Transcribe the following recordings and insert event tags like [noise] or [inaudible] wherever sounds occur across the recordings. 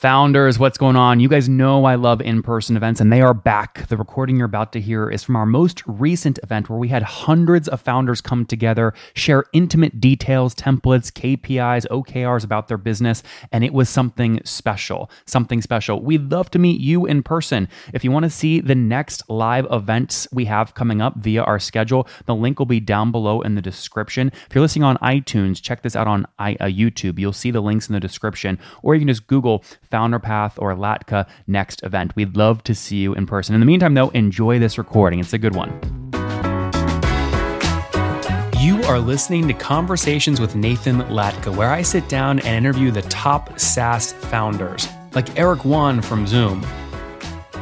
Founders, what's going on? You guys know I love in person events, and they are back. The recording you're about to hear is from our most recent event where we had hundreds of founders come together, share intimate details, templates, KPIs, OKRs about their business, and it was something special. Something special. We'd love to meet you in person. If you want to see the next live events we have coming up via our schedule, the link will be down below in the description. If you're listening on iTunes, check this out on uh, YouTube. You'll see the links in the description, or you can just Google Founderpath or Latka next event. We'd love to see you in person. In the meantime, though, enjoy this recording. It's a good one. You are listening to Conversations with Nathan Latka, where I sit down and interview the top SaaS founders, like Eric Yuan from Zoom.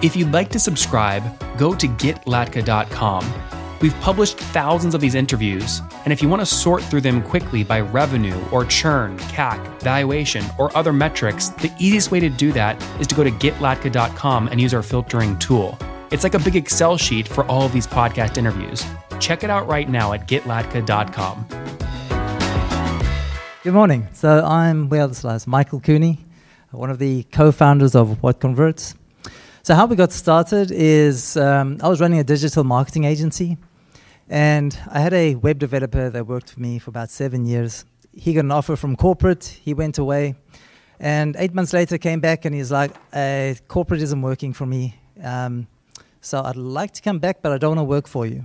If you'd like to subscribe, go to getlatka.com We've published thousands of these interviews, and if you want to sort through them quickly by revenue or churn, CAC, valuation, or other metrics, the easiest way to do that is to go to getlatka.com and use our filtering tool. It's like a big Excel sheet for all of these podcast interviews. Check it out right now at getlatka.com. Good morning. So I'm well, this is Michael Cooney, one of the co-founders of What Converts. So how we got started is um, I was running a digital marketing agency and I had a web developer that worked for me for about seven years. He got an offer from corporate. He went away. And eight months later, came back and he's like, uh, corporate isn't working for me. Um, so I'd like to come back, but I don't want to work for you.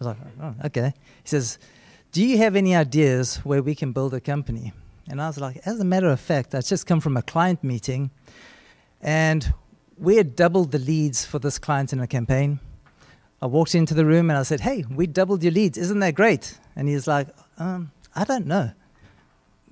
I was like, oh, okay. He says, do you have any ideas where we can build a company? And I was like, as a matter of fact, I just come from a client meeting and we had doubled the leads for this client in a campaign. I walked into the room and I said, Hey, we doubled your leads. Isn't that great? And he's like, um, I don't know.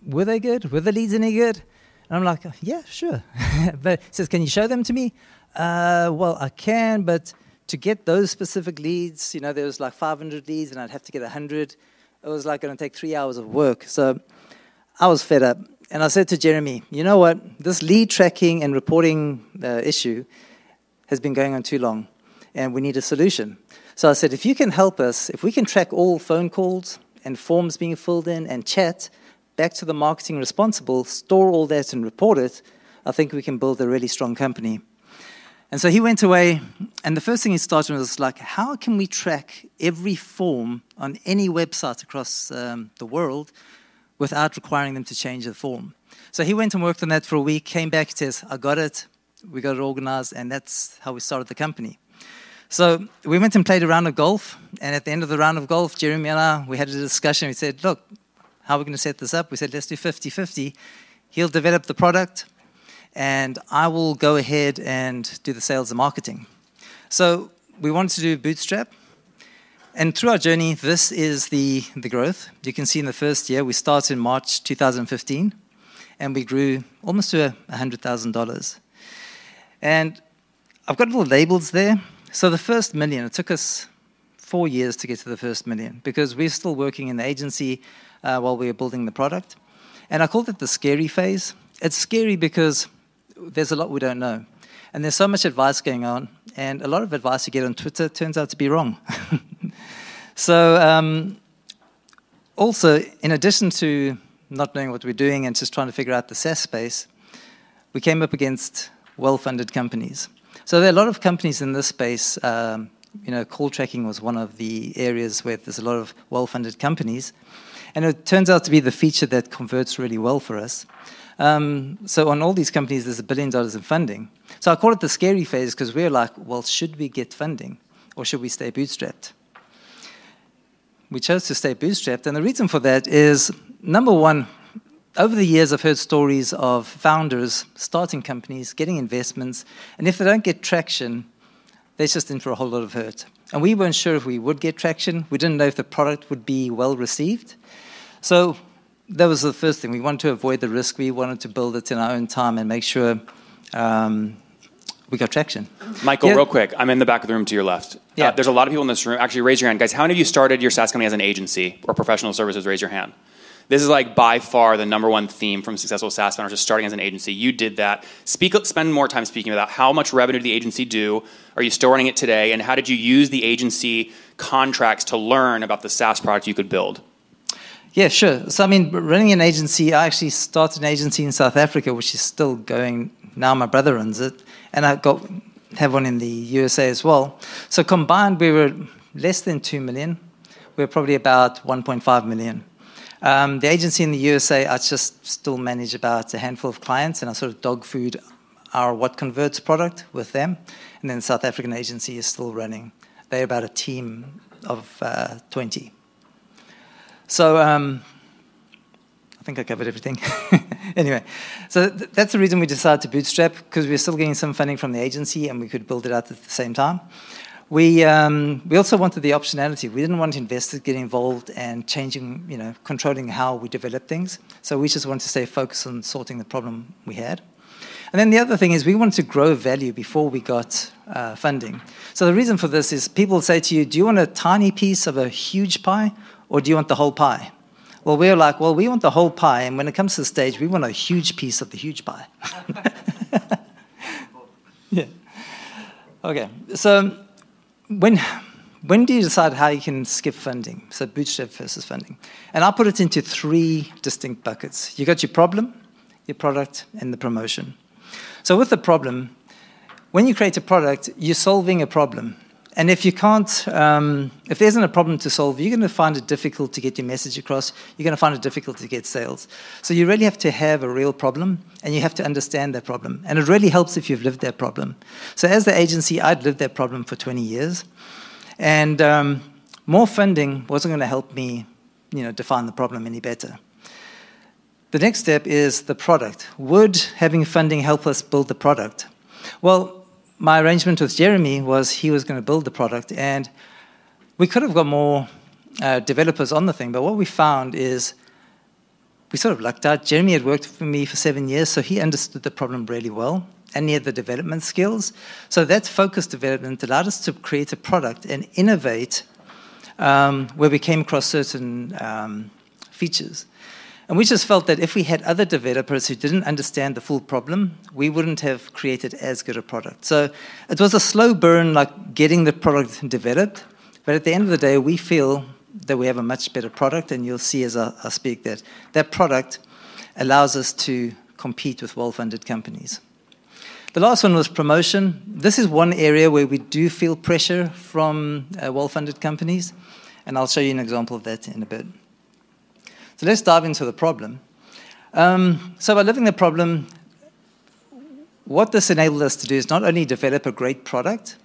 Were they good? Were the leads any good? And I'm like, Yeah, sure. [laughs] but he says, Can you show them to me? Uh, well, I can, but to get those specific leads, you know, there was like 500 leads and I'd have to get 100. It was like going to take three hours of work. So I was fed up. And I said to Jeremy, you know what? This lead tracking and reporting uh, issue has been going on too long and we need a solution. So I said, if you can help us, if we can track all phone calls and forms being filled in and chat back to the marketing responsible, store all that and report it, I think we can build a really strong company. And so he went away, and the first thing he started was like, how can we track every form on any website across um, the world without requiring them to change the form? So he went and worked on that for a week, came back, says, I got it, we got it organized, and that's how we started the company. So we went and played a round of golf, and at the end of the round of golf, Jeremy and I, we had a discussion. We said, look, how are we going to set this up? We said, let's do 50-50. He'll develop the product, and I will go ahead and do the sales and marketing. So we wanted to do bootstrap, and through our journey, this is the, the growth. You can see in the first year, we started in March 2015, and we grew almost to $100,000. And I've got little labels there. So the first million, it took us four years to get to the first million because we're still working in the agency uh, while we were building the product. And I called it the scary phase. It's scary because there's a lot we don't know. And there's so much advice going on, and a lot of advice you get on Twitter turns out to be wrong. [laughs] so, um, also, in addition to not knowing what we're doing and just trying to figure out the SaaS space, we came up against well funded companies. So there are a lot of companies in this space. Um, you know, call tracking was one of the areas where there's a lot of well-funded companies, and it turns out to be the feature that converts really well for us. Um, so on all these companies, there's a billion dollars in funding. So I call it the scary phase because we're like, well, should we get funding or should we stay bootstrapped? We chose to stay bootstrapped, and the reason for that is number one, over the years, I've heard stories of founders starting companies, getting investments, and if they don't get traction, they're just in for a whole lot of hurt. And we weren't sure if we would get traction. We didn't know if the product would be well received. So that was the first thing. We wanted to avoid the risk. We wanted to build it in our own time and make sure um, we got traction. Michael, yeah. real quick, I'm in the back of the room to your left. Uh, yeah. Uh, there's a lot of people in this room. Actually, raise your hand. Guys, how many of you started your SaaS company as an agency or professional services? Raise your hand. This is like by far the number one theme from successful SaaS founders, just starting as an agency. You did that. Speak, spend more time speaking about how much revenue did the agency do? Are you still running it today? And how did you use the agency contracts to learn about the SaaS product you could build? Yeah, sure. So, I mean, running an agency, I actually started an agency in South Africa, which is still going Now my brother runs it, and I got have one in the USA as well. So combined, we were less than two million. We we're probably about 1.5 million. Um, the agency in the USA, I just still manage about a handful of clients, and I sort of dog food our What Converts product with them. And then the South African agency is still running. They're about a team of uh, 20. So um, I think I covered everything. [laughs] anyway, so th- that's the reason we decided to bootstrap because we're still getting some funding from the agency and we could build it out at the same time. We, um, we also wanted the optionality. We didn't want investors getting involved and changing, you know, controlling how we develop things. So we just wanted to stay focused on sorting the problem we had. And then the other thing is we wanted to grow value before we got uh, funding. So the reason for this is people say to you, do you want a tiny piece of a huge pie or do you want the whole pie? Well, we're like, well, we want the whole pie. And when it comes to the stage, we want a huge piece of the huge pie. [laughs] [laughs] yeah. Okay. So when when do you decide how you can skip funding? So bootstrap versus funding. And I'll put it into three distinct buckets. You got your problem, your product, and the promotion. So with the problem, when you create a product, you're solving a problem. And if you can't, um, if there isn't a problem to solve, you're going to find it difficult to get your message across. You're going to find it difficult to get sales. So you really have to have a real problem, and you have to understand that problem. And it really helps if you've lived that problem. So as the agency, I'd lived that problem for 20 years, and um, more funding wasn't going to help me, you know, define the problem any better. The next step is the product. Would having funding help us build the product? Well, my arrangement with Jeremy was he was going to build the product, and we could have got more uh, developers on the thing. But what we found is we sort of lucked out. Jeremy had worked for me for seven years, so he understood the problem really well, and he had the development skills. So that focused development allowed us to create a product and innovate um, where we came across certain um, features. And we just felt that if we had other developers who didn't understand the full problem, we wouldn't have created as good a product. So it was a slow burn, like getting the product developed. But at the end of the day, we feel that we have a much better product, and you'll see as I, I speak that that product allows us to compete with well funded companies. The last one was promotion. This is one area where we do feel pressure from uh, well funded companies, and I'll show you an example of that in a bit. So let's dive into the problem. Um, so by living the problem, what this enabled us to do is not only develop a great product,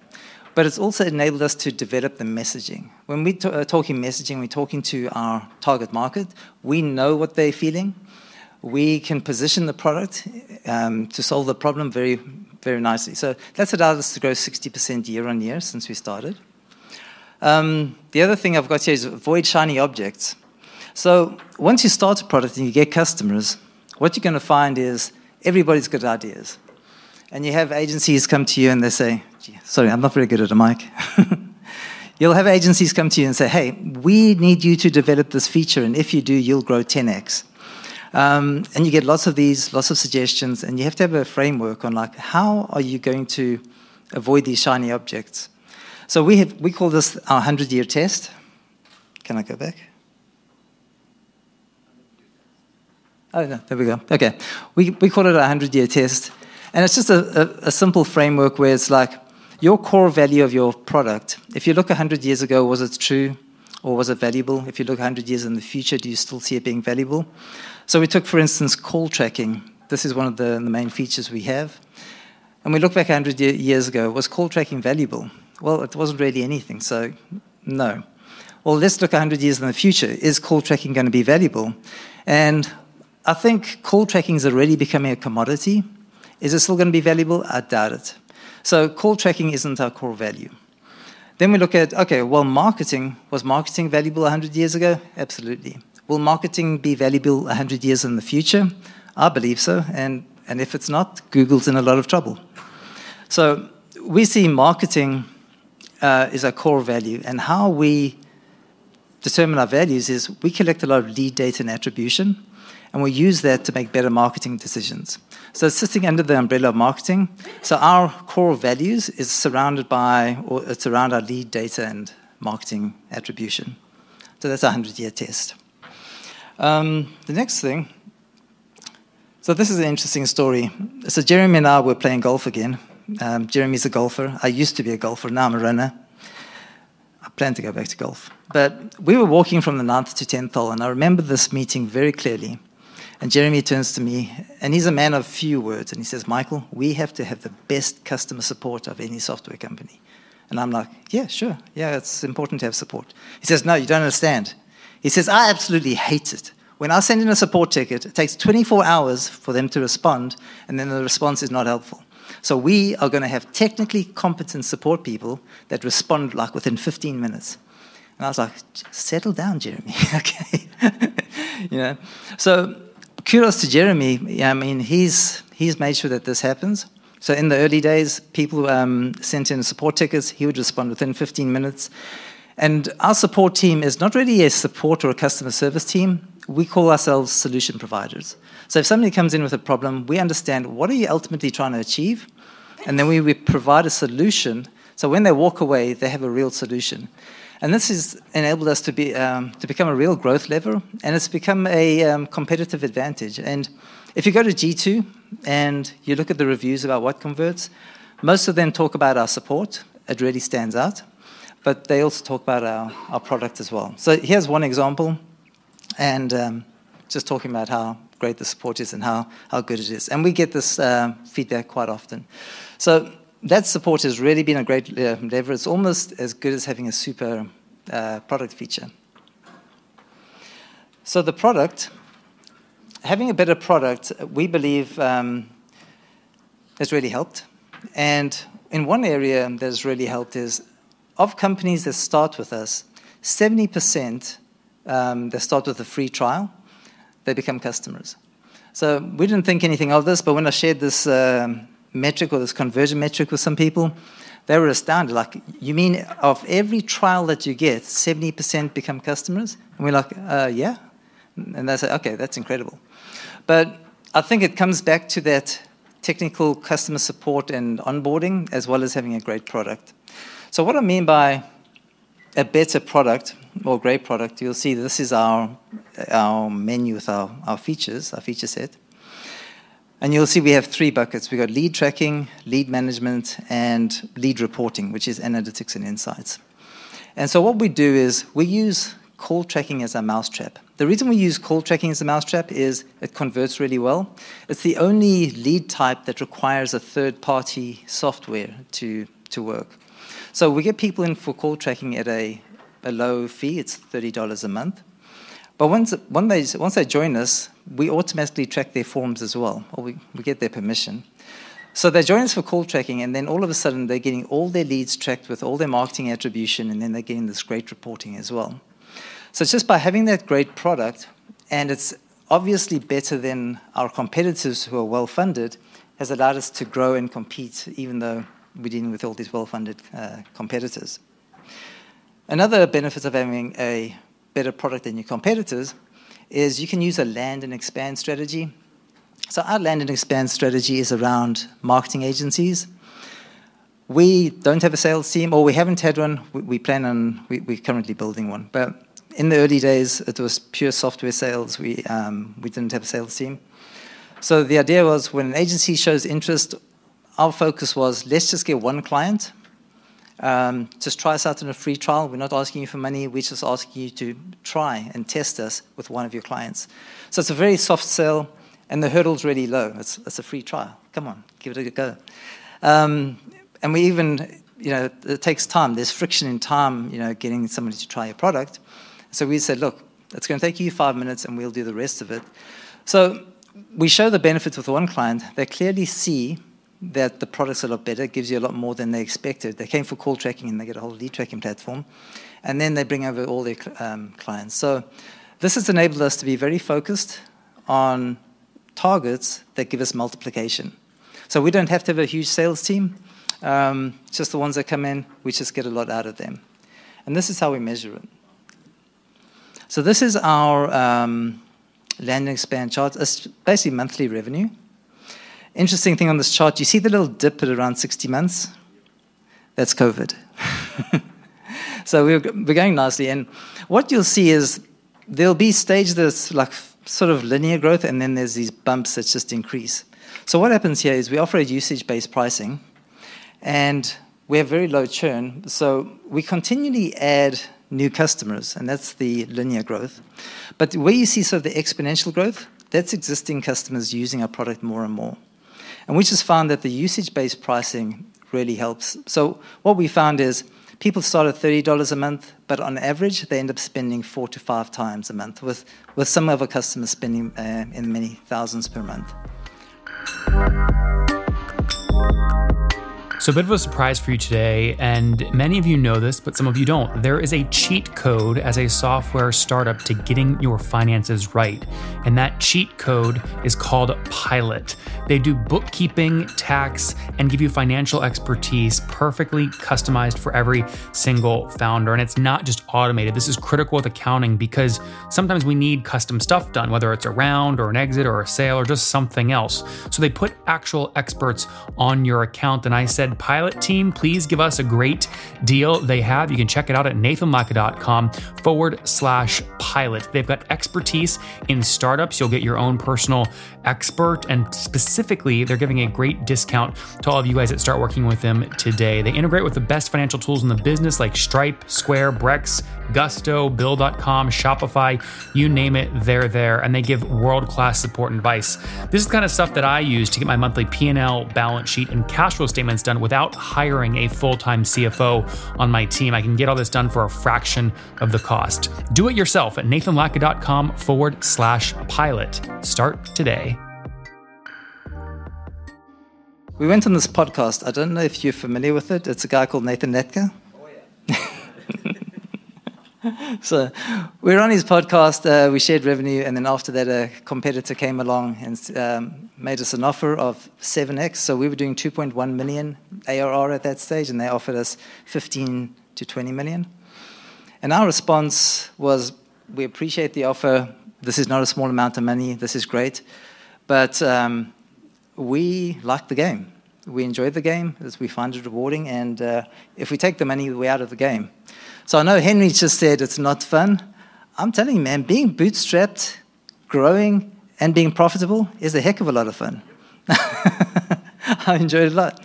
but it's also enabled us to develop the messaging. When we are uh, talking messaging, we're talking to our target market. We know what they're feeling. We can position the product um, to solve the problem very, very nicely. So that's allowed us to grow 60% year on year since we started. Um, the other thing I've got here is avoid shiny objects. So once you start a product and you get customers, what you're going to find is everybody's got ideas. And you have agencies come to you and they say, sorry, I'm not very good at a mic. [laughs] you'll have agencies come to you and say, hey, we need you to develop this feature, and if you do, you'll grow 10x. Um, and you get lots of these, lots of suggestions, and you have to have a framework on like how are you going to avoid these shiny objects. So we have we call this our hundred year test. Can I go back? Oh, no, there we go. Okay. We, we call it a 100 year test. And it's just a, a, a, simple framework where it's like your core value of your product. If you look 100 years ago, was it true or was it valuable? If you look 100 years in the future, do you still see it being valuable? So we took, for instance, call tracking. This is one of the, the main features we have. And we look back 100 years ago, was call tracking valuable? Well, it wasn't really anything, so no. Well, let's look 100 years in the future. Is call tracking going to be valuable? And I think call tracking is already becoming a commodity. Is it still going to be valuable? I doubt it. So call tracking isn't our core value. Then we look at, okay, well, marketing, was marketing valuable 100 years ago? Absolutely. Will marketing be valuable 100 years in the future? I believe so. And, and if it's not, Google's in a lot of trouble. So we see marketing uh, is our core value. And how we determine our values is we collect a lot of lead data and attribution and we use that to make better marketing decisions. So it's sitting under the umbrella of marketing. So our core values is surrounded by, or it's around our lead data and marketing attribution. So that's a 100 year test. Um, the next thing, So this is an interesting story. So Jeremy and I were playing golf again. Um, Jeremy's a golfer. I used to be a golfer. Now I'm a runner. I plan to go back to golf. But we were walking from the 9th to 10th hole, and I remember this meeting very clearly. And Jeremy turns to me, and he's a man of few words, and he says, Michael, we have to have the best customer support of any software company. And I'm like, yeah, sure. Yeah, it's important to have support. He says, no, you don't understand. He says, I absolutely hate it when I send in a support ticket, it takes 24 hours for them to respond, and then the response is not helpful. So we are going to have technically competent support people that respond like within 15 minutes. And I was like, settle down, Jeremy. [laughs] okay. [laughs] you know. So kudos to Jeremy. I mean, he's he's made sure that this happens. So in the early days, people um, sent in support tickets. He would respond within 15 minutes. And our support team is not really a support or a customer service team we call ourselves solution providers. So if somebody comes in with a problem, we understand what are you ultimately trying to achieve, and then we, we provide a solution. So when they walk away, they have a real solution. And this has enabled us to, be, um, to become a real growth lever, and it's become a um, competitive advantage. And if you go to G2 and you look at the reviews about what converts, most of them talk about our support. It really stands out. But they also talk about our, our product as well. So here's one example and um, just talking about how great the support is and how, how good it is. And we get this uh, feedback quite often. So that support has really been a great uh, lever. It's almost as good as having a super uh, product feature. So the product, having a better product, we believe um, has really helped. And in one area that has really helped is of companies that start with us, 70% um, they start with a free trial, they become customers. So we didn't think anything of this, but when I shared this uh, metric or this conversion metric with some people, they were astounded. Like, you mean of every trial that you get, 70% become customers? And we're like, uh, yeah. And they say, okay, that's incredible. But I think it comes back to that technical customer support and onboarding, as well as having a great product. So, what I mean by a better product or great product, you'll see this is our, our menu with our, our features, our feature set. And you'll see we have three buckets. We've got lead tracking, lead management, and lead reporting, which is analytics and insights. And so what we do is we use call tracking as a mousetrap. The reason we use call tracking as a mousetrap is it converts really well. It's the only lead type that requires a third party software to, to work. So we get people in for call tracking at a, a low fee, it's $30 a month. But once, when they, once they join us, we automatically track their forms as well, or we, we get their permission. So they join us for call tracking, and then all of a sudden they're getting all their leads tracked with all their marketing attribution, and then they're getting this great reporting as well. So it's just by having that great product, and it's obviously better than our competitors who are well funded, has allowed us to grow and compete, even though we're dealing with all these well-funded uh, competitors. Another benefit of having a better product than your competitors is you can use a land and expand strategy. So our land and expand strategy is around marketing agencies. We don't have a sales team, or we haven't had one. We, we plan on, we, are currently building one. But in the early days, it was pure software sales. We, um, we didn't have a sales team. So the idea was when an agency shows interest our focus was let's just get one client. Um, just try us out in a free trial. We're not asking you for money. We're just asking you to try and test us with one of your clients. So it's a very soft sell, and the hurdle's really low. It's, it's a free trial. Come on, give it a go. Um, and we even, you know, it takes time. There's friction in time, you know, getting somebody to try your product. So we said, look, it's going to take you five minutes, and we'll do the rest of it. So we show the benefits with one client. They clearly see that the product's a lot better, gives you a lot more than they expected. They came for call tracking and they get a whole lead tracking platform. And then they bring over all their um, clients. So this has enabled us to be very focused on targets that give us multiplication. So we don't have to have a huge sales team. Um, just the ones that come in, we just get a lot out of them. And this is how we measure it. So this is our um, land and expand chart. It's basically monthly revenue. Interesting thing on this chart, you see the little dip at around 60 months? That's COVID. [laughs] so we're, we're going nicely. And what you'll see is there'll be stages that's like sort of linear growth, and then there's these bumps that just increase. So what happens here is we offer a usage-based pricing, and we have very low churn. So we continually add new customers, and that's the linear growth. But where you see sort of the exponential growth, that's existing customers using our product more and more. And we just found that the usage-based pricing really helps. So what we found is people start at $30 a month, but on average, they end up spending four to five times a month, with, with some of our customers spending uh, in many thousands per month. So, a bit of a surprise for you today, and many of you know this, but some of you don't. There is a cheat code as a software startup to getting your finances right. And that cheat code is called Pilot. They do bookkeeping, tax, and give you financial expertise perfectly customized for every single founder. And it's not just automated. This is critical with accounting because sometimes we need custom stuff done, whether it's a round or an exit or a sale or just something else. So they put actual experts on your account. And I said, Pilot Team, please give us a great deal they have. You can check it out at nathanlatka.com forward slash pilot. They've got expertise in startups. You'll get your own personal expert, and specifically, they're giving a great discount to all of you guys that start working with them today. They integrate with the best financial tools in the business like Stripe, Square, Brex, Gusto, Bill.com, Shopify, you name it, they're there, and they give world-class support and advice. This is the kind of stuff that I use to get my monthly P&L, balance sheet, and cash flow statements done without hiring a full-time CFO on my team. I can get all this done for a fraction of the cost. Do it yourself at nathanlatka.com forward slash pilot. Start today. We went on this podcast. I don't know if you're familiar with it. It's a guy called Nathan Latka. [laughs] So we were on his podcast. Uh, we shared revenue, and then after that, a competitor came along and um, made us an offer of 7x. So we were doing 2.1 million ARR at that stage, and they offered us 15 to 20 million. And our response was, we appreciate the offer. This is not a small amount of money. This is great, but um, we like the game. We enjoy the game as we find it rewarding, and uh, if we take the money, we're out of the game. So I know Henry just said it's not fun. I'm telling you, man, being bootstrapped, growing, and being profitable is a heck of a lot of fun. [laughs] I enjoyed it a lot.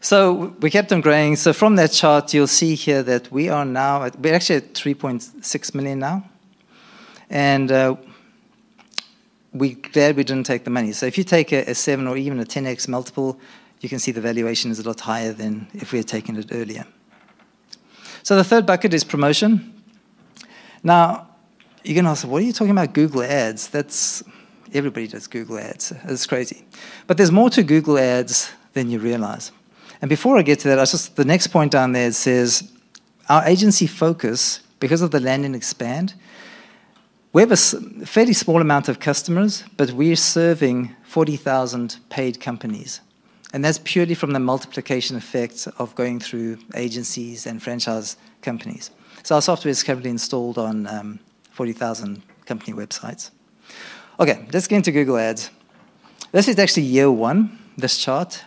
So we kept on growing. So from that chart, you'll see here that we are now at, we're actually at 3.6 million now, and uh, we're glad we didn't take the money. So if you take a, a, 7 or even a 10x multiple, you can see the valuation is a lot higher than if we had taken it earlier. So the third bucket is promotion. Now, you're going to ask, what are you talking about Google Ads? That's everybody does Google Ads. It's crazy. But there's more to Google Ads than you realize. And before I get to that, I just the next point down there says our agency focus, because of the land and expand, we have a fairly small amount of customers, but we're serving 40,000 paid companies. And that's purely from the multiplication effect of going through agencies and franchise companies. So our software is currently installed on um, 40,000 company websites. Okay, let's get into Google Ads. This is actually year one, this chart.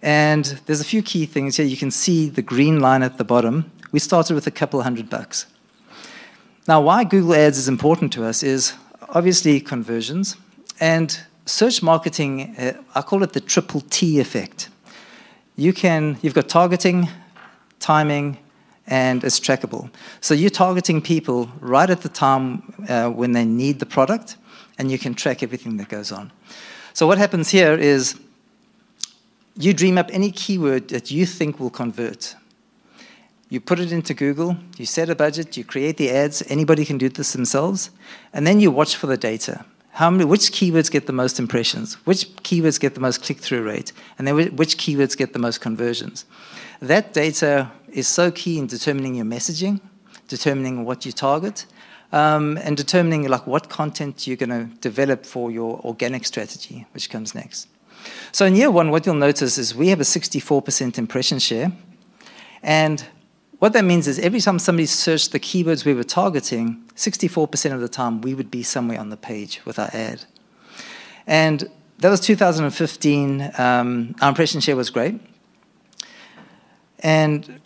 And there's a few key things here. You can see the green line at the bottom. We started with a couple hundred bucks. Now, why Google Ads is important to us is obviously conversions and search marketing. Uh, I call it the triple T effect. You can, you've got targeting, timing, and it's trackable. So you're targeting people right at the time uh, when they need the product, and you can track everything that goes on. So what happens here is you dream up any keyword that you think will convert you put it into Google, you set a budget, you create the ads, anybody can do this themselves, and then you watch for the data. How many, which keywords get the most impressions? Which keywords get the most click through rate? And then which keywords get the most conversions? That data is so key in determining your messaging, determining what you target, um, and determining like what content you're going to develop for your organic strategy, which comes next. So in year one, what you'll notice is we have a 64% impression share, and what that means is every time somebody searched the keywords we were targeting, 64% of the time we would be somewhere on the page with our ad. And that was 2015. Um, our impression share was great. And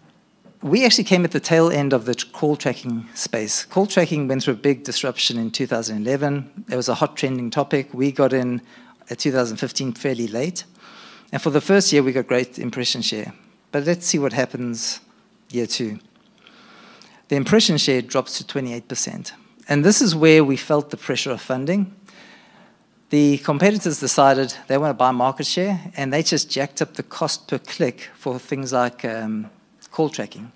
we actually came at the tail end of the call tracking space. Call tracking went through a big disruption in 2011. It was a hot trending topic. We got in at 2015 fairly late. And for the first year, we got great impression share. But let's see what happens year two. The impression share drops to 28%. And this is where we felt the pressure of funding. The competitors decided they want to buy market share, and they just jacked up the cost per click for things like um, call tracking.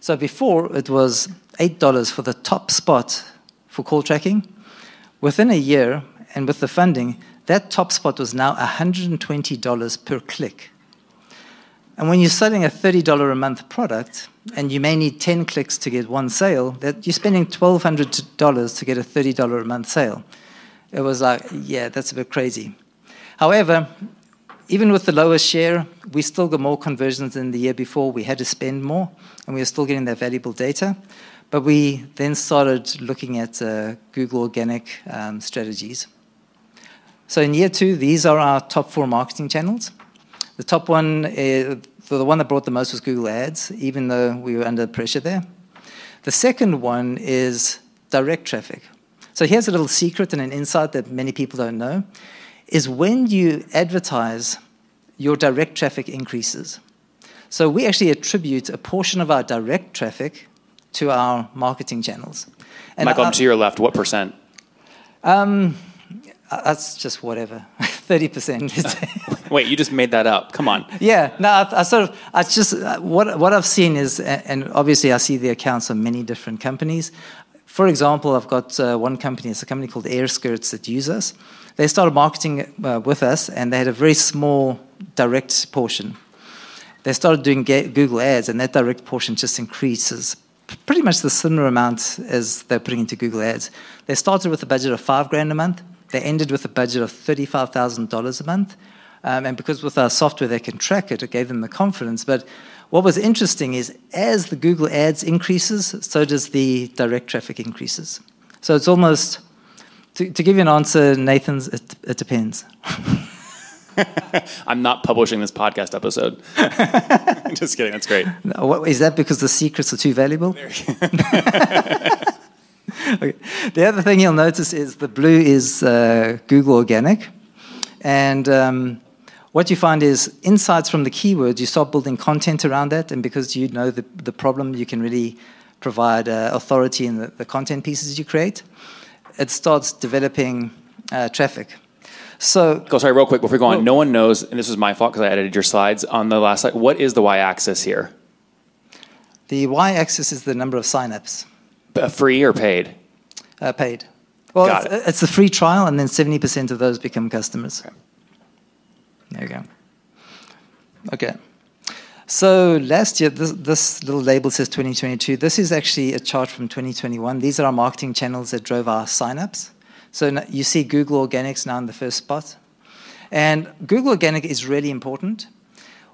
So before it was $8 for the top spot for call tracking. Within a year, and with the funding, that top spot was now $120 per click. And when you're selling a $30 a month product, and you may need 10 clicks to get one sale, that you're spending $1,200 to get a $30 a month sale. It was like, yeah, that's a bit crazy. However, even with the lower share, we still got more conversions than the year before. We had to spend more, and we were still getting that valuable data. But we then started looking at uh, Google organic um, strategies. So in year two, these are our top four marketing channels. The top one, is, the one that brought the most was Google Ads, even though we were under pressure there. The second one is direct traffic. So here's a little secret and an insight that many people don't know is when you advertise, your direct traffic increases. So we actually attribute a portion of our direct traffic to our marketing channels. And Michael, to your left, what percent? Um, uh, that's just whatever, [laughs] thirty percent. [laughs] Wait, you just made that up? Come on. Yeah, no, I, I sort of, I just uh, what what I've seen is, and obviously I see the accounts of many different companies. For example, I've got uh, one company, it's a company called Air Skirts that use us they started marketing uh, with us, and they had a very small direct portion. They started doing Google ads, and that direct portion just increases pretty much the similar amount as they're putting into Google ads. They started with a budget of five grand a month. They ended with a budget of $35,000 a month. Um, and because with our software they can track it, it gave them the confidence. But what was interesting is as the Google ads increases, so does the direct traffic increases. So it's almost to, to give you an answer, Nathan's, it, it depends. [laughs] I'm not publishing this podcast episode. [laughs] Just kidding. That's great. No, what, is that because the secrets are too valuable? [laughs] [laughs] okay. The other thing you'll notice is the blue is uh, Google Organic. And um, what you find is insights from the keywords, you start building content around that. And because you know the, the problem, you can really provide uh, authority in the, the content pieces you create it starts developing uh, traffic. So, go sorry, real quick before we go on. Well, no one knows, and this was my fault because I edited your slides on the last slide. What is the y-axis here? The y-axis is the number of signups. Uh, free or paid? Uh, paid. Well, Got it's, it. it's a free trial, and then seventy percent of those become customers. Okay. There you go. Okay. So last year, this, this, little label says 2022. This is actually a chart from 2021. These are our marketing channels that drove our signups. So you see Google Organics now in the first spot. And Google Organic is really important.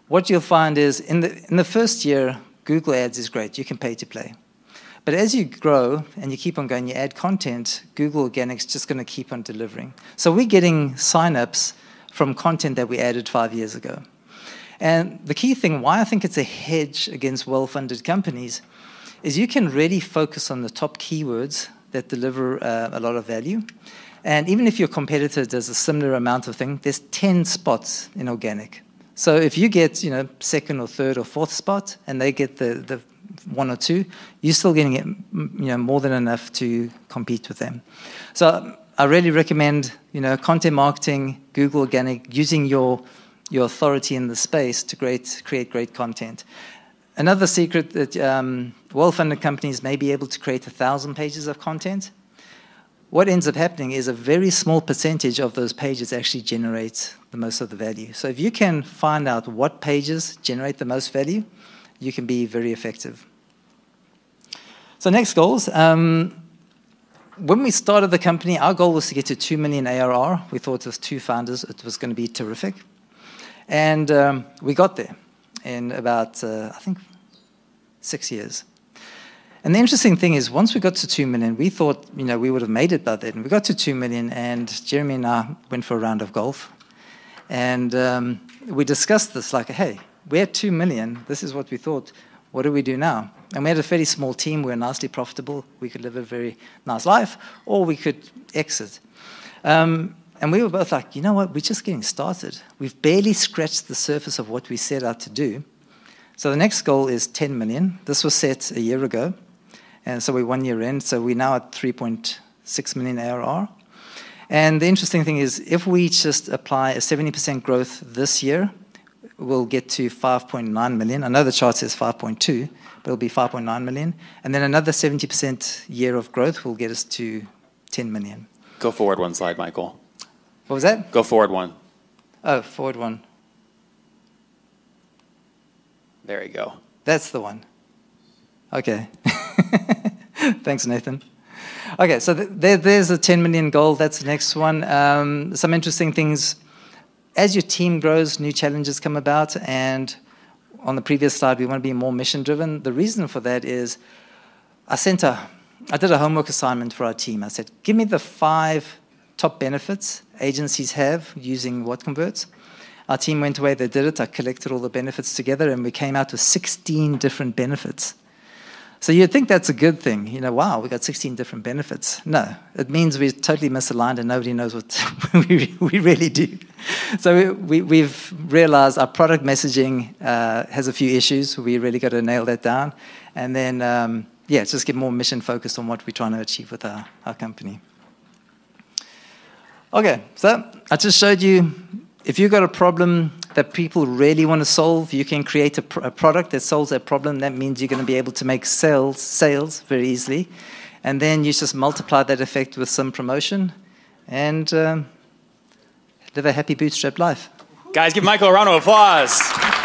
What you'll find is in the, in the first year, Google Ads is great. You can pay to play. But as you grow and you keep on going, you add content, Google Organics just going to keep on delivering. So we're getting signups from content that we added five years ago. And the key thing, why I think it's a hedge against well funded companies, is you can really focus on the top keywords that deliver uh, a lot of value. And even if your competitor does a similar amount of thing, there's 10 spots in organic. So if you get, you know, second or third or fourth spot and they get the, the one or two, you're still getting it, you know, more than enough to compete with them. So I really recommend, you know, content marketing, Google Organic, using your your authority in the space to great, create great content. Another secret that um, well-funded companies may be able to create a thousand pages of content. What ends up happening is a very small percentage of those pages actually generate the most of the value. So if you can find out what pages generate the most value, you can be very effective. So next goals. Um, when we started the company, our goal was to get to 2 million ARR. We thought as two founders, it was going to be terrific. And um, we got there in about, uh, I think, six years. And the interesting thing is, once we got to 2 million, we thought, you know, we would have made it by then. We got to 2 million, and Jeremy and I went for a round of golf. And um, we discussed this like, hey, we're at 2 million. This is what we thought. what do we do now? And we had a fairly small team. We were nicely profitable. We could live a very nice life, or we could exit. Um, and we were both like, you know what? We're just getting started. We've barely scratched the surface of what we set out to do. So the next goal is 10 million. This was set a year ago. And so we're one year in. So we're now at 3.6 million ARR. And the interesting thing is, if we just apply a 70% growth this year, we'll get to 5.9 million. I know the chart says 5.2, but it'll be 5.9 million. And then another 70% year of growth will get us to 10 million. Go forward one slide, Michael. What was that? Go forward one. Oh, forward one. There you go. That's the one. Okay. [laughs] Thanks, Nathan. Okay, so th- there, there's a 10 million goal. That's the next one. Um, some interesting things. As your team grows, new challenges come about. And on the previous slide, we want to be more mission driven. The reason for that is I sent a, I did a homework assignment for our team. I said, give me the five top benefits agencies have using what converts. Our team went away, they did it. I collected all the benefits together, and we came out with 16 different benefits. So you'd think that's a good thing. You know, wow, we got 16 different benefits. No, it means we're totally misaligned and nobody knows what [laughs] we, we really do. [laughs] So we, have realized our product messaging uh, has a few issues. We really got to nail that down. And then, um, yeah, just get more mission focused on what we're trying to achieve with our, our company. Okay, so I just showed you if you've got a problem that people really want to solve, you can create a, pr- a, product that solves that problem. That means you're going to be able to make sales, sales very easily. And then you just multiply that effect with some promotion and um, live a happy bootstrap life. Guys, give Michael a round of applause.